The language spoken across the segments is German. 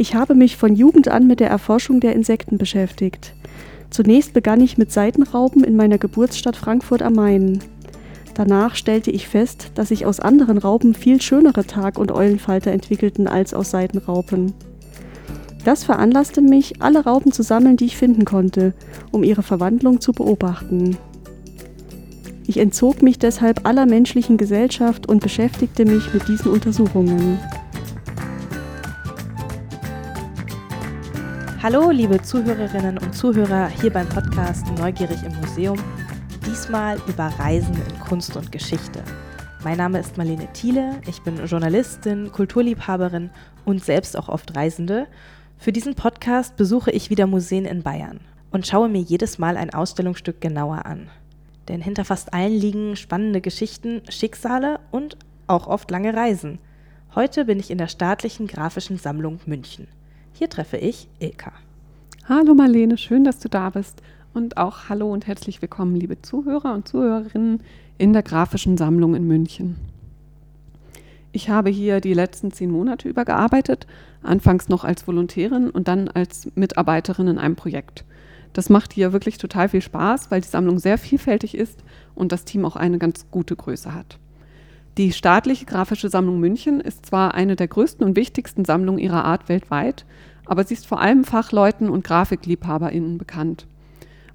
Ich habe mich von Jugend an mit der Erforschung der Insekten beschäftigt. Zunächst begann ich mit Seidenraupen in meiner Geburtsstadt Frankfurt am Main. Danach stellte ich fest, dass sich aus anderen Raupen viel schönere Tag- und Eulenfalter entwickelten als aus Seidenraupen. Das veranlasste mich, alle Raupen zu sammeln, die ich finden konnte, um ihre Verwandlung zu beobachten. Ich entzog mich deshalb aller menschlichen Gesellschaft und beschäftigte mich mit diesen Untersuchungen. Hallo, liebe Zuhörerinnen und Zuhörer hier beim Podcast Neugierig im Museum. Diesmal über Reisen in Kunst und Geschichte. Mein Name ist Marlene Thiele, ich bin Journalistin, Kulturliebhaberin und selbst auch oft Reisende. Für diesen Podcast besuche ich wieder Museen in Bayern und schaue mir jedes Mal ein Ausstellungsstück genauer an. Denn hinter fast allen liegen spannende Geschichten, Schicksale und auch oft lange Reisen. Heute bin ich in der Staatlichen Grafischen Sammlung München. Hier treffe ich Ilka. Hallo Marlene, schön, dass du da bist. Und auch hallo und herzlich willkommen, liebe Zuhörer und Zuhörerinnen in der Grafischen Sammlung in München. Ich habe hier die letzten zehn Monate über gearbeitet, anfangs noch als Volontärin und dann als Mitarbeiterin in einem Projekt. Das macht hier wirklich total viel Spaß, weil die Sammlung sehr vielfältig ist und das Team auch eine ganz gute Größe hat. Die staatliche Grafische Sammlung München ist zwar eine der größten und wichtigsten Sammlungen ihrer Art weltweit, aber sie ist vor allem Fachleuten und GrafikliebhaberInnen bekannt.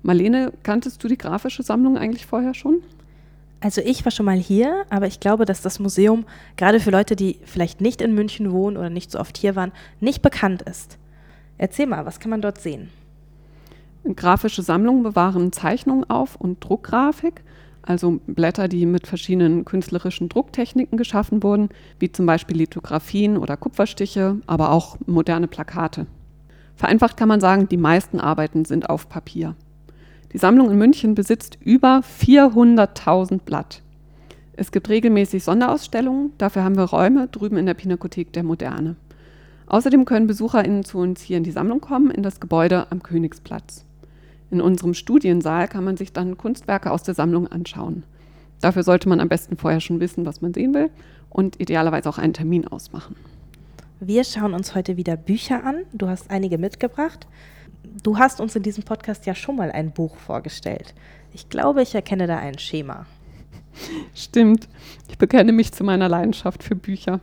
Marlene, kanntest du die grafische Sammlung eigentlich vorher schon? Also ich war schon mal hier, aber ich glaube, dass das Museum gerade für Leute, die vielleicht nicht in München wohnen oder nicht so oft hier waren, nicht bekannt ist. Erzähl mal, was kann man dort sehen? Grafische Sammlungen bewahren Zeichnungen auf und Druckgrafik also Blätter, die mit verschiedenen künstlerischen Drucktechniken geschaffen wurden, wie zum Beispiel Lithografien oder Kupferstiche, aber auch moderne Plakate. Vereinfacht kann man sagen, die meisten Arbeiten sind auf Papier. Die Sammlung in München besitzt über 400.000 Blatt. Es gibt regelmäßig Sonderausstellungen, dafür haben wir Räume drüben in der Pinakothek der Moderne. Außerdem können BesucherInnen zu uns hier in die Sammlung kommen, in das Gebäude am Königsplatz. In unserem Studiensaal kann man sich dann Kunstwerke aus der Sammlung anschauen. Dafür sollte man am besten vorher schon wissen, was man sehen will und idealerweise auch einen Termin ausmachen. Wir schauen uns heute wieder Bücher an. Du hast einige mitgebracht. Du hast uns in diesem Podcast ja schon mal ein Buch vorgestellt. Ich glaube, ich erkenne da ein Schema. Stimmt. Ich bekenne mich zu meiner Leidenschaft für Bücher.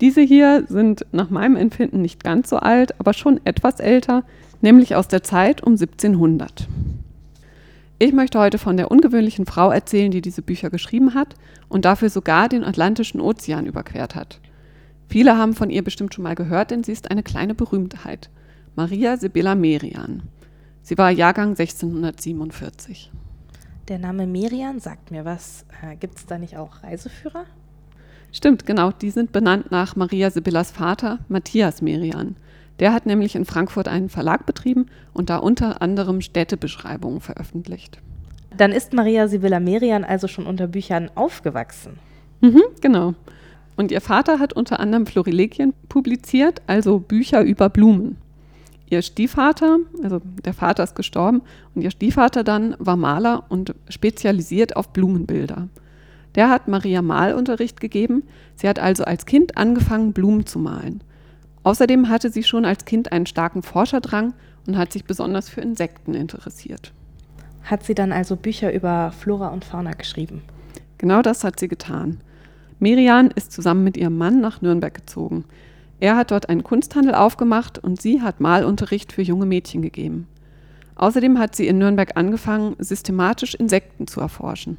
Diese hier sind nach meinem Empfinden nicht ganz so alt, aber schon etwas älter, nämlich aus der Zeit um 1700. Ich möchte heute von der ungewöhnlichen Frau erzählen, die diese Bücher geschrieben hat und dafür sogar den Atlantischen Ozean überquert hat. Viele haben von ihr bestimmt schon mal gehört, denn sie ist eine kleine Berühmtheit. Maria Sibylla Merian. Sie war Jahrgang 1647. Der Name Merian sagt mir was. Äh, Gibt es da nicht auch Reiseführer? Stimmt, genau. Die sind benannt nach Maria Sibyllas Vater, Matthias Merian. Der hat nämlich in Frankfurt einen Verlag betrieben und da unter anderem Städtebeschreibungen veröffentlicht. Dann ist Maria Sibylla Merian also schon unter Büchern aufgewachsen. Mhm, genau. Und ihr Vater hat unter anderem Florilegien publiziert, also Bücher über Blumen. Ihr Stiefvater, also der Vater ist gestorben, und ihr Stiefvater dann war Maler und spezialisiert auf Blumenbilder. Der hat Maria Malunterricht gegeben. Sie hat also als Kind angefangen, Blumen zu malen. Außerdem hatte sie schon als Kind einen starken Forscherdrang und hat sich besonders für Insekten interessiert. Hat sie dann also Bücher über Flora und Fauna geschrieben? Genau das hat sie getan. Miriam ist zusammen mit ihrem Mann nach Nürnberg gezogen. Er hat dort einen Kunsthandel aufgemacht und sie hat Malunterricht für junge Mädchen gegeben. Außerdem hat sie in Nürnberg angefangen, systematisch Insekten zu erforschen.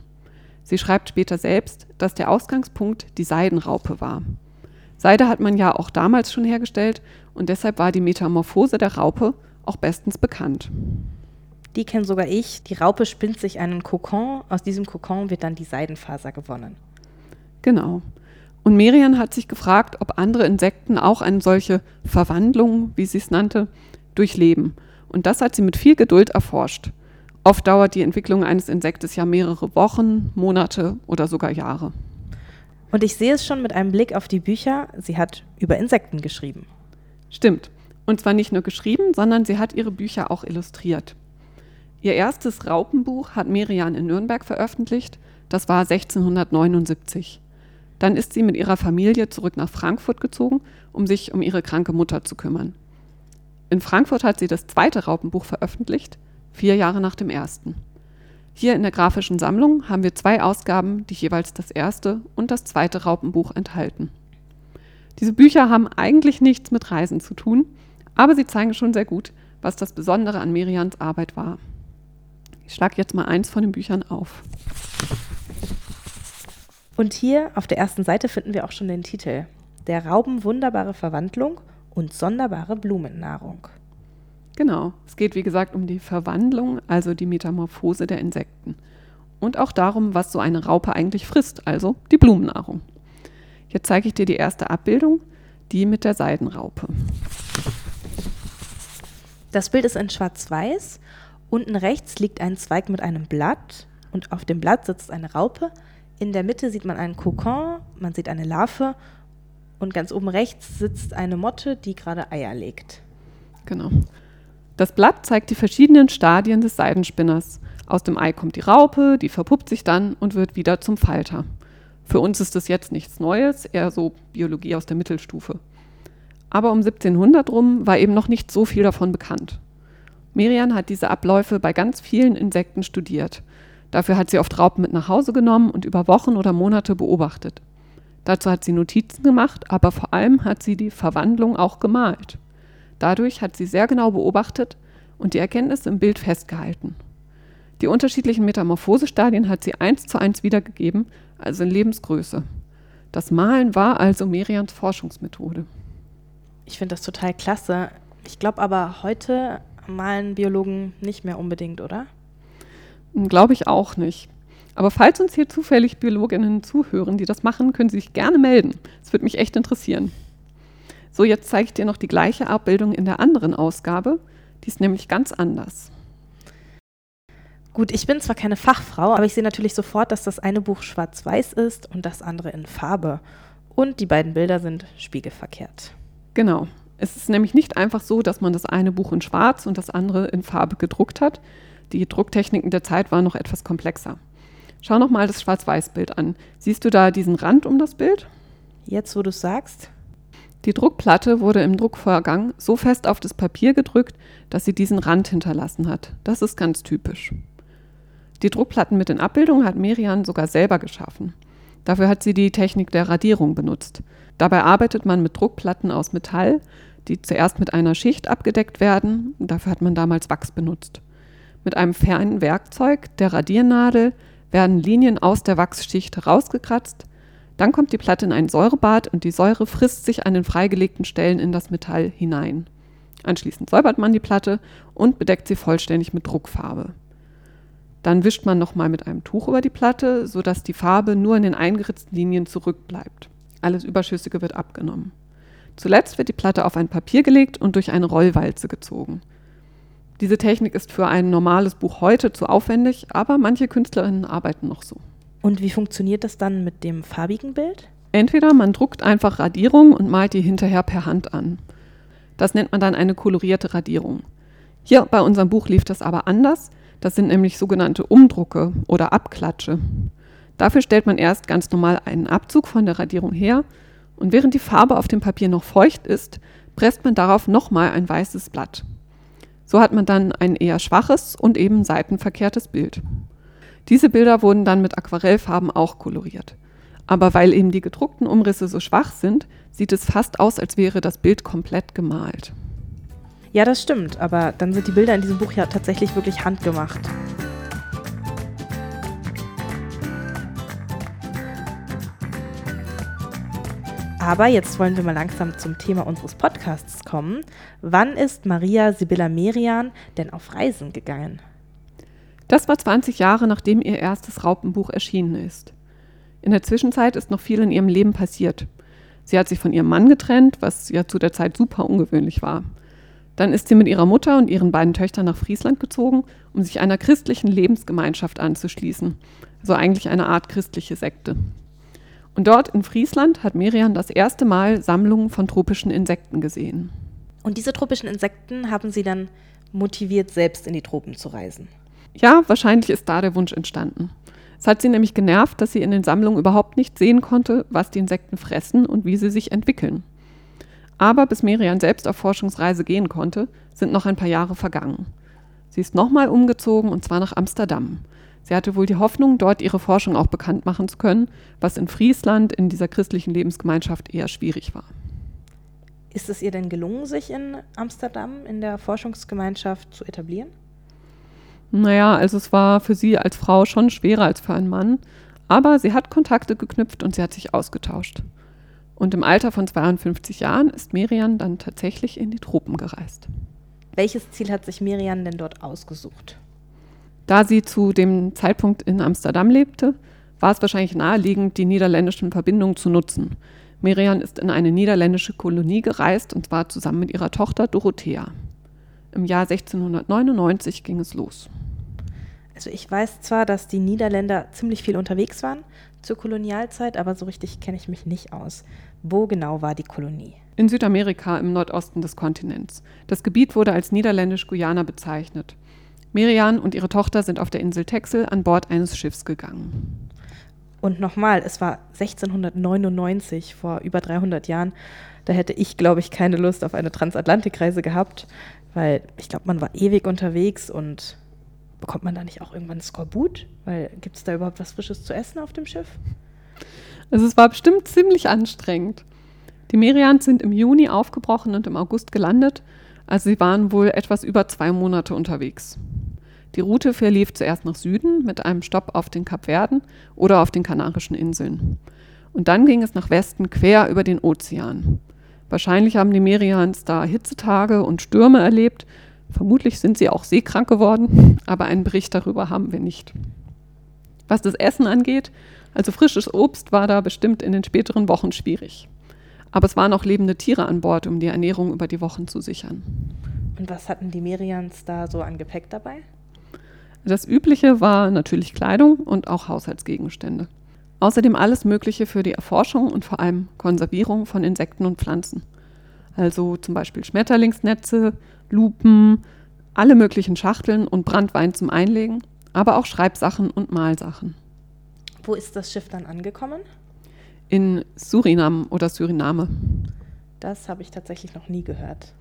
Sie schreibt später selbst, dass der Ausgangspunkt die Seidenraupe war. Seide hat man ja auch damals schon hergestellt und deshalb war die Metamorphose der Raupe auch bestens bekannt. Die kenne sogar ich. Die Raupe spinnt sich einen Kokon. Aus diesem Kokon wird dann die Seidenfaser gewonnen. Genau. Und Merian hat sich gefragt, ob andere Insekten auch eine solche Verwandlung, wie sie es nannte, durchleben. Und das hat sie mit viel Geduld erforscht. Oft dauert die Entwicklung eines Insektes ja mehrere Wochen, Monate oder sogar Jahre. Und ich sehe es schon mit einem Blick auf die Bücher, sie hat über Insekten geschrieben. Stimmt. Und zwar nicht nur geschrieben, sondern sie hat ihre Bücher auch illustriert. Ihr erstes Raupenbuch hat Merian in Nürnberg veröffentlicht. Das war 1679. Dann ist sie mit ihrer Familie zurück nach Frankfurt gezogen, um sich um ihre kranke Mutter zu kümmern. In Frankfurt hat sie das zweite Raupenbuch veröffentlicht, vier Jahre nach dem ersten. Hier in der grafischen Sammlung haben wir zwei Ausgaben, die jeweils das erste und das zweite Raupenbuch enthalten. Diese Bücher haben eigentlich nichts mit Reisen zu tun, aber sie zeigen schon sehr gut, was das Besondere an Merians Arbeit war. Ich schlage jetzt mal eins von den Büchern auf. Und hier auf der ersten Seite finden wir auch schon den Titel Der Rauben wunderbare Verwandlung und sonderbare Blumennahrung. Genau, es geht wie gesagt um die Verwandlung, also die Metamorphose der Insekten. Und auch darum, was so eine Raupe eigentlich frisst, also die Blumennahrung. Jetzt zeige ich dir die erste Abbildung, die mit der Seidenraupe. Das Bild ist in schwarz-weiß. Unten rechts liegt ein Zweig mit einem Blatt und auf dem Blatt sitzt eine Raupe. In der Mitte sieht man einen Kokon, man sieht eine Larve und ganz oben rechts sitzt eine Motte, die gerade Eier legt. Genau. Das Blatt zeigt die verschiedenen Stadien des Seidenspinners. Aus dem Ei kommt die Raupe, die verpuppt sich dann und wird wieder zum Falter. Für uns ist das jetzt nichts Neues, eher so Biologie aus der Mittelstufe. Aber um 1700 rum war eben noch nicht so viel davon bekannt. Merian hat diese Abläufe bei ganz vielen Insekten studiert. Dafür hat sie oft Raupen mit nach Hause genommen und über Wochen oder Monate beobachtet. Dazu hat sie Notizen gemacht, aber vor allem hat sie die Verwandlung auch gemalt. Dadurch hat sie sehr genau beobachtet und die Erkenntnisse im Bild festgehalten. Die unterschiedlichen Metamorphosestadien hat sie eins zu eins wiedergegeben, also in Lebensgröße. Das Malen war also Merians Forschungsmethode. Ich finde das total klasse. Ich glaube aber, heute malen Biologen nicht mehr unbedingt, oder? Hm, glaube ich auch nicht. Aber falls uns hier zufällig Biologinnen zuhören, die das machen, können Sie sich gerne melden. Es würde mich echt interessieren. So, jetzt zeige ich dir noch die gleiche Abbildung in der anderen Ausgabe. Die ist nämlich ganz anders. Gut, ich bin zwar keine Fachfrau, aber ich sehe natürlich sofort, dass das eine Buch schwarz-weiß ist und das andere in Farbe. Und die beiden Bilder sind spiegelverkehrt. Genau. Es ist nämlich nicht einfach so, dass man das eine Buch in Schwarz und das andere in Farbe gedruckt hat. Die Drucktechniken der Zeit waren noch etwas komplexer. Schau noch mal das Schwarz-Weiß-Bild an. Siehst du da diesen Rand um das Bild? Jetzt, wo du es sagst. Die Druckplatte wurde im Druckvorgang so fest auf das Papier gedrückt, dass sie diesen Rand hinterlassen hat. Das ist ganz typisch. Die Druckplatten mit den Abbildungen hat Merian sogar selber geschaffen. Dafür hat sie die Technik der Radierung benutzt. Dabei arbeitet man mit Druckplatten aus Metall, die zuerst mit einer Schicht abgedeckt werden. Dafür hat man damals Wachs benutzt. Mit einem feinen Werkzeug, der Radiernadel, werden Linien aus der Wachsschicht herausgekratzt, dann kommt die Platte in ein Säurebad und die Säure frisst sich an den freigelegten Stellen in das Metall hinein. Anschließend säubert man die Platte und bedeckt sie vollständig mit Druckfarbe. Dann wischt man nochmal mit einem Tuch über die Platte, sodass die Farbe nur in den eingeritzten Linien zurückbleibt. Alles Überschüssige wird abgenommen. Zuletzt wird die Platte auf ein Papier gelegt und durch eine Rollwalze gezogen. Diese Technik ist für ein normales Buch heute zu aufwendig, aber manche Künstlerinnen arbeiten noch so. Und wie funktioniert das dann mit dem farbigen Bild? Entweder man druckt einfach Radierung und malt die hinterher per Hand an. Das nennt man dann eine kolorierte Radierung. Hier bei unserem Buch lief das aber anders. Das sind nämlich sogenannte Umdrucke oder Abklatsche. Dafür stellt man erst ganz normal einen Abzug von der Radierung her und während die Farbe auf dem Papier noch feucht ist, presst man darauf nochmal ein weißes Blatt. So hat man dann ein eher schwaches und eben seitenverkehrtes Bild. Diese Bilder wurden dann mit Aquarellfarben auch koloriert. Aber weil eben die gedruckten Umrisse so schwach sind, sieht es fast aus, als wäre das Bild komplett gemalt. Ja, das stimmt, aber dann sind die Bilder in diesem Buch ja tatsächlich wirklich handgemacht. Aber jetzt wollen wir mal langsam zum Thema unseres Podcasts kommen. Wann ist Maria Sibylla Merian denn auf Reisen gegangen? Das war 20 Jahre, nachdem ihr erstes Raupenbuch erschienen ist. In der Zwischenzeit ist noch viel in ihrem Leben passiert. Sie hat sich von ihrem Mann getrennt, was ja zu der Zeit super ungewöhnlich war. Dann ist sie mit ihrer Mutter und ihren beiden Töchtern nach Friesland gezogen, um sich einer christlichen Lebensgemeinschaft anzuschließen. Also eigentlich eine Art christliche Sekte. Und dort in Friesland hat Miriam das erste Mal Sammlungen von tropischen Insekten gesehen. Und diese tropischen Insekten haben sie dann motiviert, selbst in die Tropen zu reisen. Ja, wahrscheinlich ist da der Wunsch entstanden. Es hat sie nämlich genervt, dass sie in den Sammlungen überhaupt nicht sehen konnte, was die Insekten fressen und wie sie sich entwickeln. Aber bis Merian selbst auf Forschungsreise gehen konnte, sind noch ein paar Jahre vergangen. Sie ist nochmal umgezogen und zwar nach Amsterdam. Sie hatte wohl die Hoffnung, dort ihre Forschung auch bekannt machen zu können, was in Friesland in dieser christlichen Lebensgemeinschaft eher schwierig war. Ist es ihr denn gelungen, sich in Amsterdam in der Forschungsgemeinschaft zu etablieren? Naja, also es war für sie als Frau schon schwerer als für einen Mann, aber sie hat Kontakte geknüpft und sie hat sich ausgetauscht. Und im Alter von 52 Jahren ist Miriam dann tatsächlich in die Tropen gereist. Welches Ziel hat sich Miriam denn dort ausgesucht? Da sie zu dem Zeitpunkt in Amsterdam lebte, war es wahrscheinlich naheliegend, die niederländischen Verbindungen zu nutzen. Miriam ist in eine niederländische Kolonie gereist und zwar zusammen mit ihrer Tochter Dorothea. Im Jahr 1699 ging es los. Also ich weiß zwar, dass die Niederländer ziemlich viel unterwegs waren zur Kolonialzeit, aber so richtig kenne ich mich nicht aus. Wo genau war die Kolonie? In Südamerika im Nordosten des Kontinents. Das Gebiet wurde als Niederländisch-Guyana bezeichnet. Miriam und ihre Tochter sind auf der Insel Texel an Bord eines Schiffs gegangen. Und nochmal, es war 1699, vor über 300 Jahren. Da hätte ich, glaube ich, keine Lust auf eine Transatlantikreise gehabt, weil ich glaube, man war ewig unterwegs und bekommt man da nicht auch irgendwann Skorbut? Weil gibt es da überhaupt was Frisches zu essen auf dem Schiff? Also es war bestimmt ziemlich anstrengend. Die Merians sind im Juni aufgebrochen und im August gelandet, also sie waren wohl etwas über zwei Monate unterwegs. Die Route verlief zuerst nach Süden mit einem Stopp auf den Kapverden oder auf den Kanarischen Inseln. Und dann ging es nach Westen quer über den Ozean. Wahrscheinlich haben die Merians da Hitzetage und Stürme erlebt Vermutlich sind sie auch seekrank geworden, aber einen Bericht darüber haben wir nicht. Was das Essen angeht, also frisches Obst war da bestimmt in den späteren Wochen schwierig. Aber es waren auch lebende Tiere an Bord, um die Ernährung über die Wochen zu sichern. Und was hatten die Merians da so an Gepäck dabei? Das Übliche war natürlich Kleidung und auch Haushaltsgegenstände. Außerdem alles Mögliche für die Erforschung und vor allem Konservierung von Insekten und Pflanzen. Also zum Beispiel Schmetterlingsnetze, Lupen, alle möglichen Schachteln und Brandwein zum Einlegen, aber auch Schreibsachen und Malsachen. Wo ist das Schiff dann angekommen? In Surinam oder Suriname. Das habe ich tatsächlich noch nie gehört.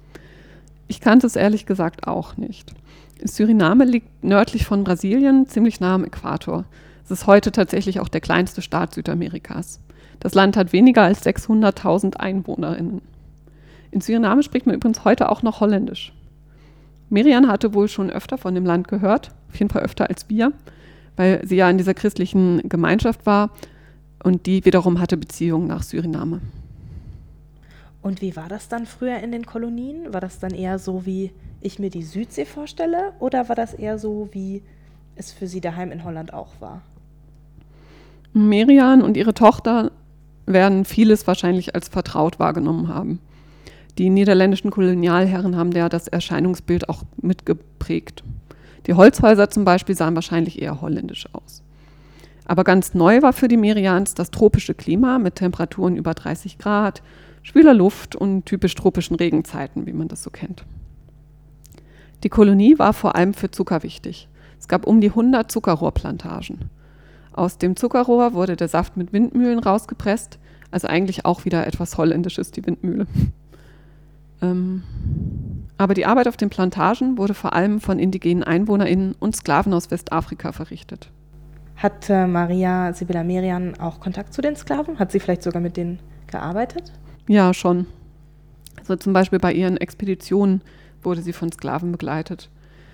Ich kannte es ehrlich gesagt auch nicht. Suriname liegt nördlich von Brasilien, ziemlich nah am Äquator. Es ist heute tatsächlich auch der kleinste Staat Südamerikas. Das Land hat weniger als 600.000 Einwohnerinnen. In Suriname spricht man übrigens heute auch noch Holländisch. Miriam hatte wohl schon öfter von dem Land gehört, auf jeden Fall öfter als wir, weil sie ja in dieser christlichen Gemeinschaft war und die wiederum hatte Beziehungen nach Suriname. Und wie war das dann früher in den Kolonien? War das dann eher so, wie ich mir die Südsee vorstelle, oder war das eher so, wie es für sie daheim in Holland auch war? Miriam und ihre Tochter werden vieles wahrscheinlich als vertraut wahrgenommen haben. Die niederländischen Kolonialherren haben ja das Erscheinungsbild auch mitgeprägt. Die Holzhäuser zum Beispiel sahen wahrscheinlich eher holländisch aus. Aber ganz neu war für die Merians das tropische Klima mit Temperaturen über 30 Grad, schwüler Luft und typisch tropischen Regenzeiten, wie man das so kennt. Die Kolonie war vor allem für Zucker wichtig. Es gab um die 100 Zuckerrohrplantagen. Aus dem Zuckerrohr wurde der Saft mit Windmühlen rausgepresst, also eigentlich auch wieder etwas Holländisches, die Windmühle. Ähm, aber die Arbeit auf den Plantagen wurde vor allem von indigenen EinwohnerInnen und Sklaven aus Westafrika verrichtet. Hat äh, Maria Sibylla Merian auch Kontakt zu den Sklaven? Hat sie vielleicht sogar mit denen gearbeitet? Ja, schon. Also zum Beispiel bei ihren Expeditionen wurde sie von Sklaven begleitet.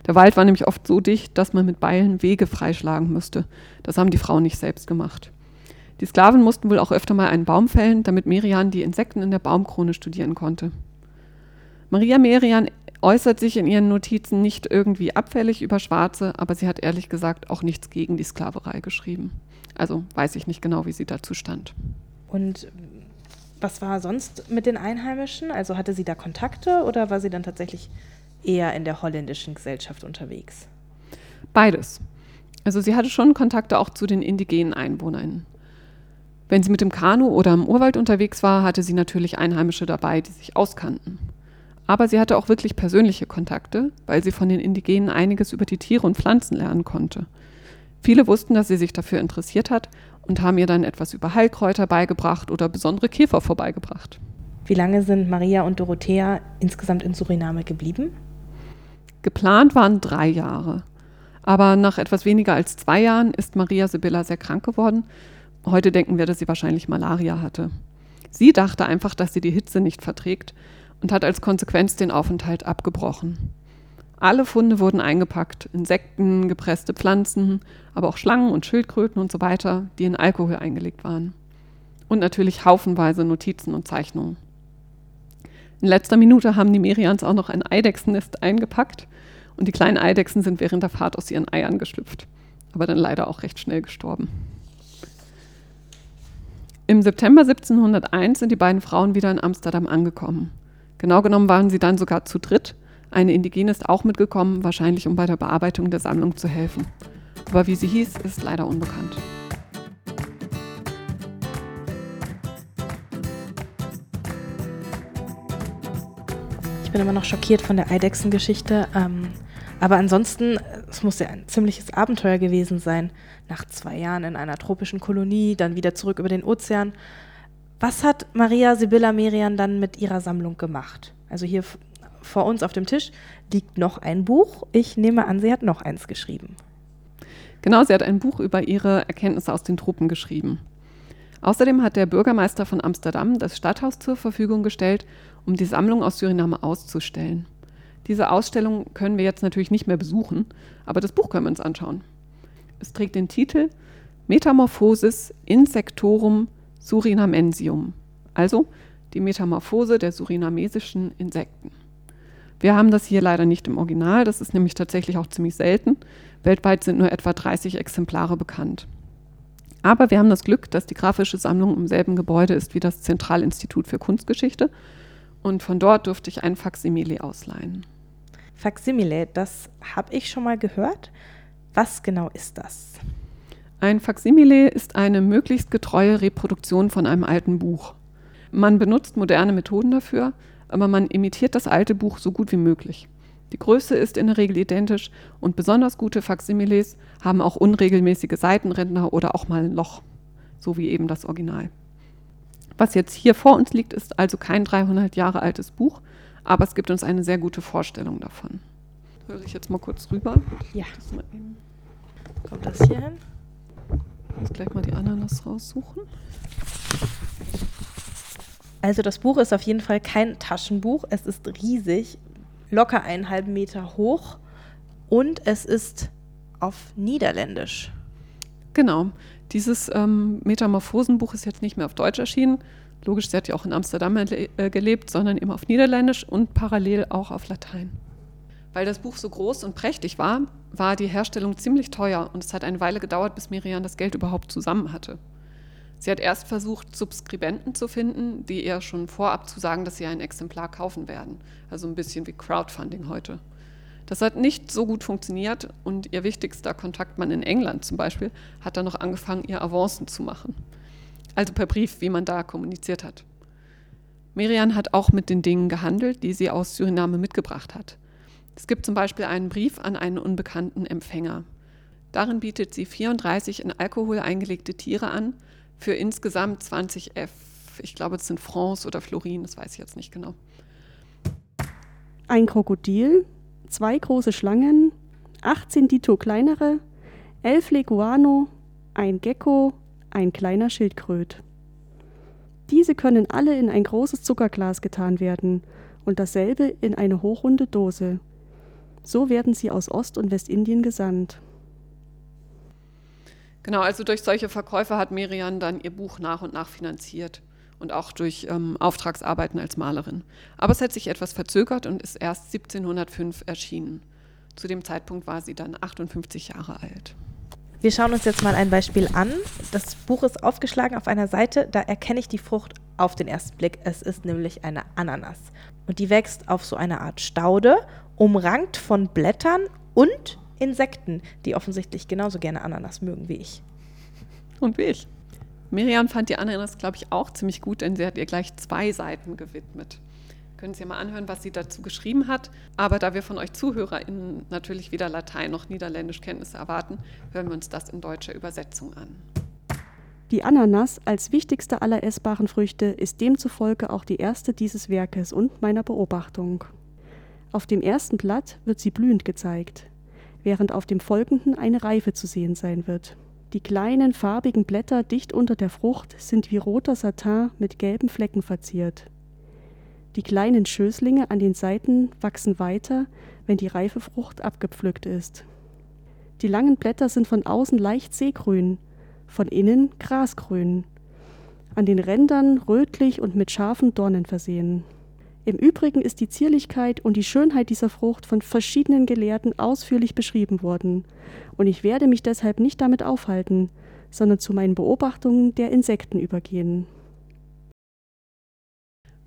Der Wald war nämlich oft so dicht, dass man mit Beilen Wege freischlagen müsste. Das haben die Frauen nicht selbst gemacht. Die Sklaven mussten wohl auch öfter mal einen Baum fällen, damit Merian die Insekten in der Baumkrone studieren konnte. Maria Merian äußert sich in ihren Notizen nicht irgendwie abfällig über Schwarze, aber sie hat ehrlich gesagt auch nichts gegen die Sklaverei geschrieben. Also weiß ich nicht genau, wie sie dazu stand. Und was war sonst mit den Einheimischen? Also hatte sie da Kontakte oder war sie dann tatsächlich eher in der holländischen Gesellschaft unterwegs? Beides. Also sie hatte schon Kontakte auch zu den indigenen Einwohnern. Wenn sie mit dem Kanu oder im Urwald unterwegs war, hatte sie natürlich Einheimische dabei, die sich auskannten. Aber sie hatte auch wirklich persönliche Kontakte, weil sie von den Indigenen einiges über die Tiere und Pflanzen lernen konnte. Viele wussten, dass sie sich dafür interessiert hat und haben ihr dann etwas über Heilkräuter beigebracht oder besondere Käfer vorbeigebracht. Wie lange sind Maria und Dorothea insgesamt in Suriname geblieben? Geplant waren drei Jahre. Aber nach etwas weniger als zwei Jahren ist Maria Sibylla sehr krank geworden. Heute denken wir, dass sie wahrscheinlich Malaria hatte. Sie dachte einfach, dass sie die Hitze nicht verträgt und hat als Konsequenz den Aufenthalt abgebrochen. Alle Funde wurden eingepackt, Insekten, gepresste Pflanzen, aber auch Schlangen und Schildkröten und so weiter, die in Alkohol eingelegt waren. Und natürlich haufenweise Notizen und Zeichnungen. In letzter Minute haben die Merians auch noch ein Eidechsennest eingepackt und die kleinen Eidechsen sind während der Fahrt aus ihren Eiern geschlüpft, aber dann leider auch recht schnell gestorben. Im September 1701 sind die beiden Frauen wieder in Amsterdam angekommen. Genau genommen waren sie dann sogar zu dritt. Eine Indigene ist auch mitgekommen, wahrscheinlich um bei der Bearbeitung der Sammlung zu helfen. Aber wie sie hieß, ist leider unbekannt. Ich bin immer noch schockiert von der Eidechsengeschichte. Ähm, aber ansonsten, es muss ja ein ziemliches Abenteuer gewesen sein. Nach zwei Jahren in einer tropischen Kolonie, dann wieder zurück über den Ozean. Was hat Maria Sibylla Merian dann mit ihrer Sammlung gemacht? Also hier vor uns auf dem Tisch liegt noch ein Buch. Ich nehme an, sie hat noch eins geschrieben. Genau, sie hat ein Buch über ihre Erkenntnisse aus den Tropen geschrieben. Außerdem hat der Bürgermeister von Amsterdam das Stadthaus zur Verfügung gestellt, um die Sammlung aus Suriname auszustellen. Diese Ausstellung können wir jetzt natürlich nicht mehr besuchen, aber das Buch können wir uns anschauen. Es trägt den Titel Metamorphosis Insectorum Surinamensium, also die Metamorphose der surinamesischen Insekten. Wir haben das hier leider nicht im Original, das ist nämlich tatsächlich auch ziemlich selten. Weltweit sind nur etwa 30 Exemplare bekannt. Aber wir haben das Glück, dass die grafische Sammlung im selben Gebäude ist wie das Zentralinstitut für Kunstgeschichte und von dort durfte ich ein Faksimile ausleihen. Faksimile, das habe ich schon mal gehört. Was genau ist das? Ein Faksimile ist eine möglichst getreue Reproduktion von einem alten Buch. Man benutzt moderne Methoden dafür, aber man imitiert das alte Buch so gut wie möglich. Die Größe ist in der Regel identisch und besonders gute Faksimiles haben auch unregelmäßige Seitenränder oder auch mal ein Loch, so wie eben das Original. Was jetzt hier vor uns liegt, ist also kein 300 Jahre altes Buch, aber es gibt uns eine sehr gute Vorstellung davon. Höre ich jetzt mal kurz rüber. Ja. Kommt das hier hin? Jetzt gleich mal die Ananas raussuchen. Also das Buch ist auf jeden Fall kein Taschenbuch. Es ist riesig, locker einen halben Meter hoch und es ist auf Niederländisch. Genau. Dieses ähm, Metamorphosenbuch ist jetzt nicht mehr auf Deutsch erschienen. Logisch, sie hat ja auch in Amsterdam äh, gelebt, sondern immer auf Niederländisch und parallel auch auf Latein. Weil das Buch so groß und prächtig war, war die Herstellung ziemlich teuer und es hat eine Weile gedauert, bis Miriam das Geld überhaupt zusammen hatte. Sie hat erst versucht, Subskribenten zu finden, die ihr schon vorab zu sagen, dass sie ein Exemplar kaufen werden. Also ein bisschen wie Crowdfunding heute. Das hat nicht so gut funktioniert und ihr wichtigster Kontaktmann in England zum Beispiel hat dann noch angefangen, ihr Avancen zu machen. Also per Brief, wie man da kommuniziert hat. Miriam hat auch mit den Dingen gehandelt, die sie aus Suriname mitgebracht hat. Es gibt zum Beispiel einen Brief an einen unbekannten Empfänger. Darin bietet sie 34 in Alkohol eingelegte Tiere an für insgesamt 20 F. Ich glaube, es sind Francs oder Florin, das weiß ich jetzt nicht genau. Ein Krokodil, zwei große Schlangen, 18 Dito kleinere, 11 Leguano, ein Gecko, ein kleiner Schildkröt. Diese können alle in ein großes Zuckerglas getan werden und dasselbe in eine hochrunde Dose. So werden sie aus Ost- und Westindien gesandt. Genau, also durch solche Verkäufe hat Miriam dann ihr Buch nach und nach finanziert und auch durch ähm, Auftragsarbeiten als Malerin. Aber es hat sich etwas verzögert und ist erst 1705 erschienen. Zu dem Zeitpunkt war sie dann 58 Jahre alt. Wir schauen uns jetzt mal ein Beispiel an. Das Buch ist aufgeschlagen auf einer Seite, da erkenne ich die Frucht auf den ersten Blick. Es ist nämlich eine Ananas. Und die wächst auf so einer Art Staude, umrankt von Blättern und Insekten, die offensichtlich genauso gerne Ananas mögen wie ich. Und wie ich. Miriam fand die Ananas, glaube ich, auch ziemlich gut, denn sie hat ihr gleich zwei Seiten gewidmet. Können Sie ja mal anhören, was sie dazu geschrieben hat. Aber da wir von euch ZuhörerInnen natürlich weder Latein noch Niederländisch Kenntnisse erwarten, hören wir uns das in deutscher Übersetzung an. Die Ananas als wichtigste aller essbaren Früchte ist demzufolge auch die erste dieses Werkes und meiner Beobachtung. Auf dem ersten Blatt wird sie blühend gezeigt, während auf dem folgenden eine Reife zu sehen sein wird. Die kleinen farbigen Blätter dicht unter der Frucht sind wie roter Satin mit gelben Flecken verziert. Die kleinen Schößlinge an den Seiten wachsen weiter, wenn die reife Frucht abgepflückt ist. Die langen Blätter sind von außen leicht seegrün, von innen grasgrün, an den Rändern rötlich und mit scharfen Dornen versehen. Im Übrigen ist die Zierlichkeit und die Schönheit dieser Frucht von verschiedenen Gelehrten ausführlich beschrieben worden, und ich werde mich deshalb nicht damit aufhalten, sondern zu meinen Beobachtungen der Insekten übergehen.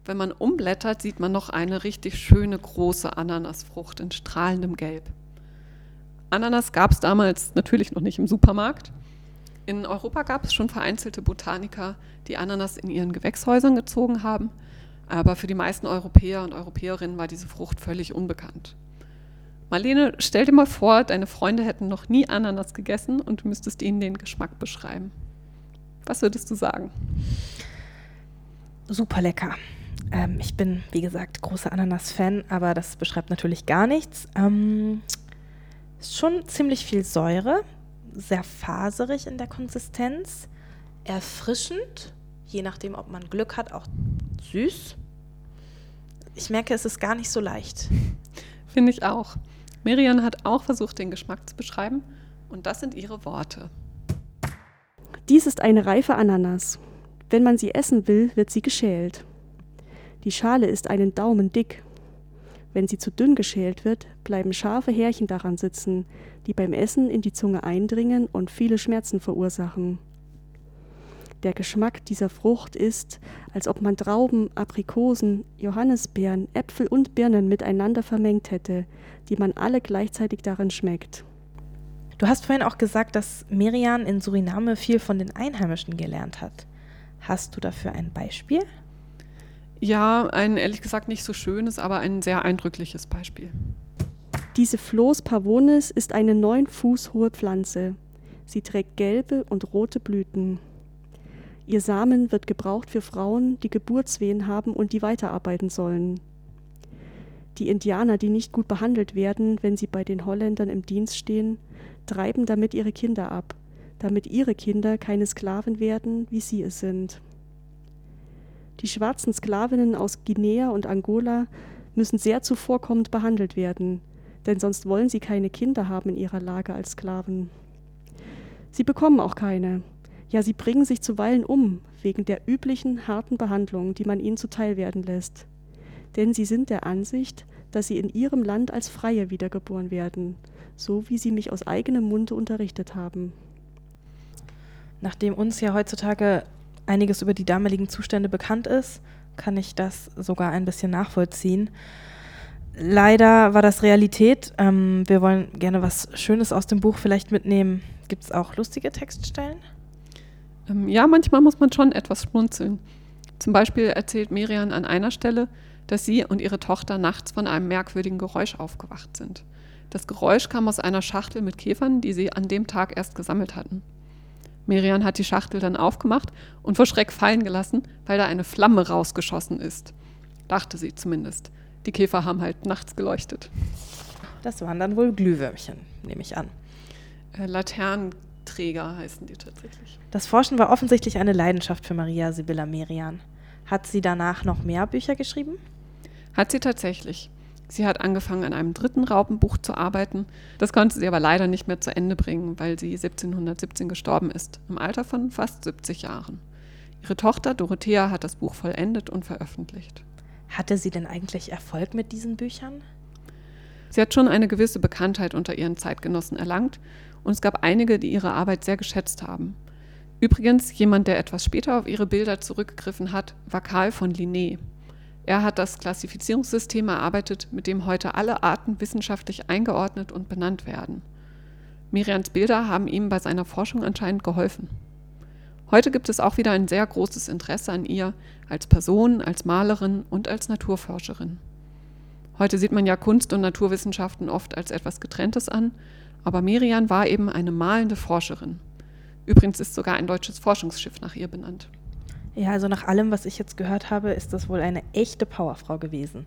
Wenn man umblättert, sieht man noch eine richtig schöne große Ananasfrucht in strahlendem Gelb. Ananas gab es damals natürlich noch nicht im Supermarkt, in Europa gab es schon vereinzelte Botaniker, die Ananas in ihren Gewächshäusern gezogen haben, aber für die meisten Europäer und Europäerinnen war diese Frucht völlig unbekannt. Marlene, stell dir mal vor, deine Freunde hätten noch nie Ananas gegessen und du müsstest ihnen den Geschmack beschreiben. Was würdest du sagen? Super lecker. Ähm, ich bin, wie gesagt, großer Ananas-Fan, aber das beschreibt natürlich gar nichts. Ähm, schon ziemlich viel Säure, sehr faserig in der Konsistenz, erfrischend, je nachdem, ob man Glück hat, auch süß. Ich merke, es ist gar nicht so leicht. Finde ich auch. Miriam hat auch versucht, den Geschmack zu beschreiben und das sind ihre Worte. Dies ist eine reife Ananas. Wenn man sie essen will, wird sie geschält. Die Schale ist einen Daumen dick. Wenn sie zu dünn geschält wird, bleiben scharfe Härchen daran sitzen, die beim Essen in die Zunge eindringen und viele Schmerzen verursachen. Der Geschmack dieser Frucht ist, als ob man Trauben, Aprikosen, Johannisbeeren, Äpfel und Birnen miteinander vermengt hätte, die man alle gleichzeitig darin schmeckt. Du hast vorhin auch gesagt, dass Merian in Suriname viel von den Einheimischen gelernt hat. Hast du dafür ein Beispiel? Ja, ein ehrlich gesagt nicht so schönes, aber ein sehr eindrückliches Beispiel. Diese Floß pavonis ist eine neun Fuß hohe Pflanze. Sie trägt gelbe und rote Blüten. Ihr Samen wird gebraucht für Frauen, die Geburtswehen haben und die weiterarbeiten sollen. Die Indianer, die nicht gut behandelt werden, wenn sie bei den Holländern im Dienst stehen, treiben damit ihre Kinder ab, damit ihre Kinder keine Sklaven werden, wie sie es sind. Die schwarzen Sklavinnen aus Guinea und Angola müssen sehr zuvorkommend behandelt werden, denn sonst wollen sie keine Kinder haben in ihrer Lage als Sklaven. Sie bekommen auch keine. Ja, sie bringen sich zuweilen um, wegen der üblichen harten Behandlung, die man ihnen zuteil werden lässt. Denn sie sind der Ansicht, dass sie in ihrem Land als Freie wiedergeboren werden, so wie sie mich aus eigenem Munde unterrichtet haben. Nachdem uns ja heutzutage einiges über die damaligen Zustände bekannt ist, kann ich das sogar ein bisschen nachvollziehen. Leider war das Realität. Ähm, wir wollen gerne was Schönes aus dem Buch vielleicht mitnehmen. Gibt es auch lustige Textstellen? Ähm, ja, manchmal muss man schon etwas schmunzeln. Zum Beispiel erzählt Miriam an einer Stelle, dass sie und ihre Tochter nachts von einem merkwürdigen Geräusch aufgewacht sind. Das Geräusch kam aus einer Schachtel mit Käfern, die sie an dem Tag erst gesammelt hatten. Miriam hat die Schachtel dann aufgemacht und vor Schreck fallen gelassen, weil da eine Flamme rausgeschossen ist. Dachte sie zumindest. Die Käfer haben halt nachts geleuchtet. Das waren dann wohl Glühwürmchen, nehme ich an. Äh, Laternenträger heißen die tatsächlich. Das Forschen war offensichtlich eine Leidenschaft für Maria Sibylla Merian. Hat sie danach noch mehr Bücher geschrieben? Hat sie tatsächlich. Sie hat angefangen, an einem dritten Raupenbuch zu arbeiten. Das konnte sie aber leider nicht mehr zu Ende bringen, weil sie 1717 gestorben ist, im Alter von fast 70 Jahren. Ihre Tochter Dorothea hat das Buch vollendet und veröffentlicht. Hatte sie denn eigentlich Erfolg mit diesen Büchern? Sie hat schon eine gewisse Bekanntheit unter ihren Zeitgenossen erlangt und es gab einige, die ihre Arbeit sehr geschätzt haben. Übrigens, jemand, der etwas später auf ihre Bilder zurückgegriffen hat, war Karl von Linné. Er hat das Klassifizierungssystem erarbeitet, mit dem heute alle Arten wissenschaftlich eingeordnet und benannt werden. Miriams Bilder haben ihm bei seiner Forschung anscheinend geholfen. Heute gibt es auch wieder ein sehr großes Interesse an ihr als Person, als Malerin und als Naturforscherin. Heute sieht man ja Kunst und Naturwissenschaften oft als etwas Getrenntes an, aber Miriam war eben eine malende Forscherin. Übrigens ist sogar ein deutsches Forschungsschiff nach ihr benannt. Ja, also nach allem, was ich jetzt gehört habe, ist das wohl eine echte Powerfrau gewesen.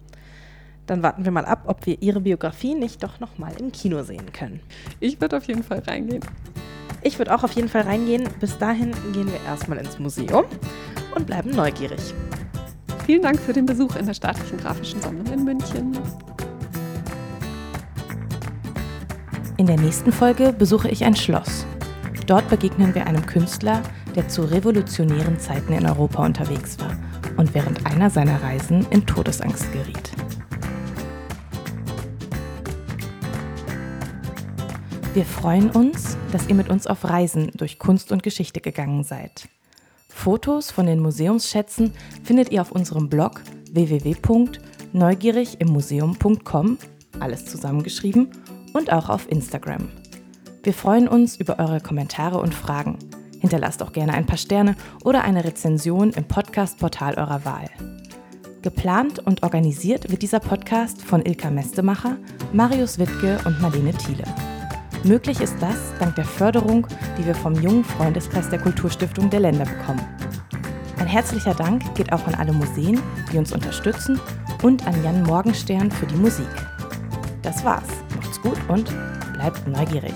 Dann warten wir mal ab, ob wir ihre Biografie nicht doch noch mal im Kino sehen können. Ich würde auf jeden Fall reingehen. Ich würde auch auf jeden Fall reingehen. Bis dahin gehen wir erstmal ins Museum und bleiben neugierig. Vielen Dank für den Besuch in der Staatlichen Grafischen Sammlung in München. In der nächsten Folge besuche ich ein Schloss. Dort begegnen wir einem Künstler, der zu revolutionären Zeiten in Europa unterwegs war und während einer seiner Reisen in Todesangst geriet. Wir freuen uns, dass ihr mit uns auf Reisen durch Kunst und Geschichte gegangen seid. Fotos von den Museumsschätzen findet ihr auf unserem Blog www.neugierigimmuseum.com, alles zusammengeschrieben, und auch auf Instagram. Wir freuen uns über eure Kommentare und Fragen. Hinterlasst auch gerne ein paar Sterne oder eine Rezension im Podcast-Portal eurer Wahl. Geplant und organisiert wird dieser Podcast von Ilka Mestemacher, Marius Wittke und Marlene Thiele. Möglich ist das dank der Förderung, die wir vom jungen Freundeskreis der Kulturstiftung der Länder bekommen. Ein herzlicher Dank geht auch an alle Museen, die uns unterstützen und an Jan Morgenstern für die Musik. Das war's. Macht's gut und bleibt neugierig.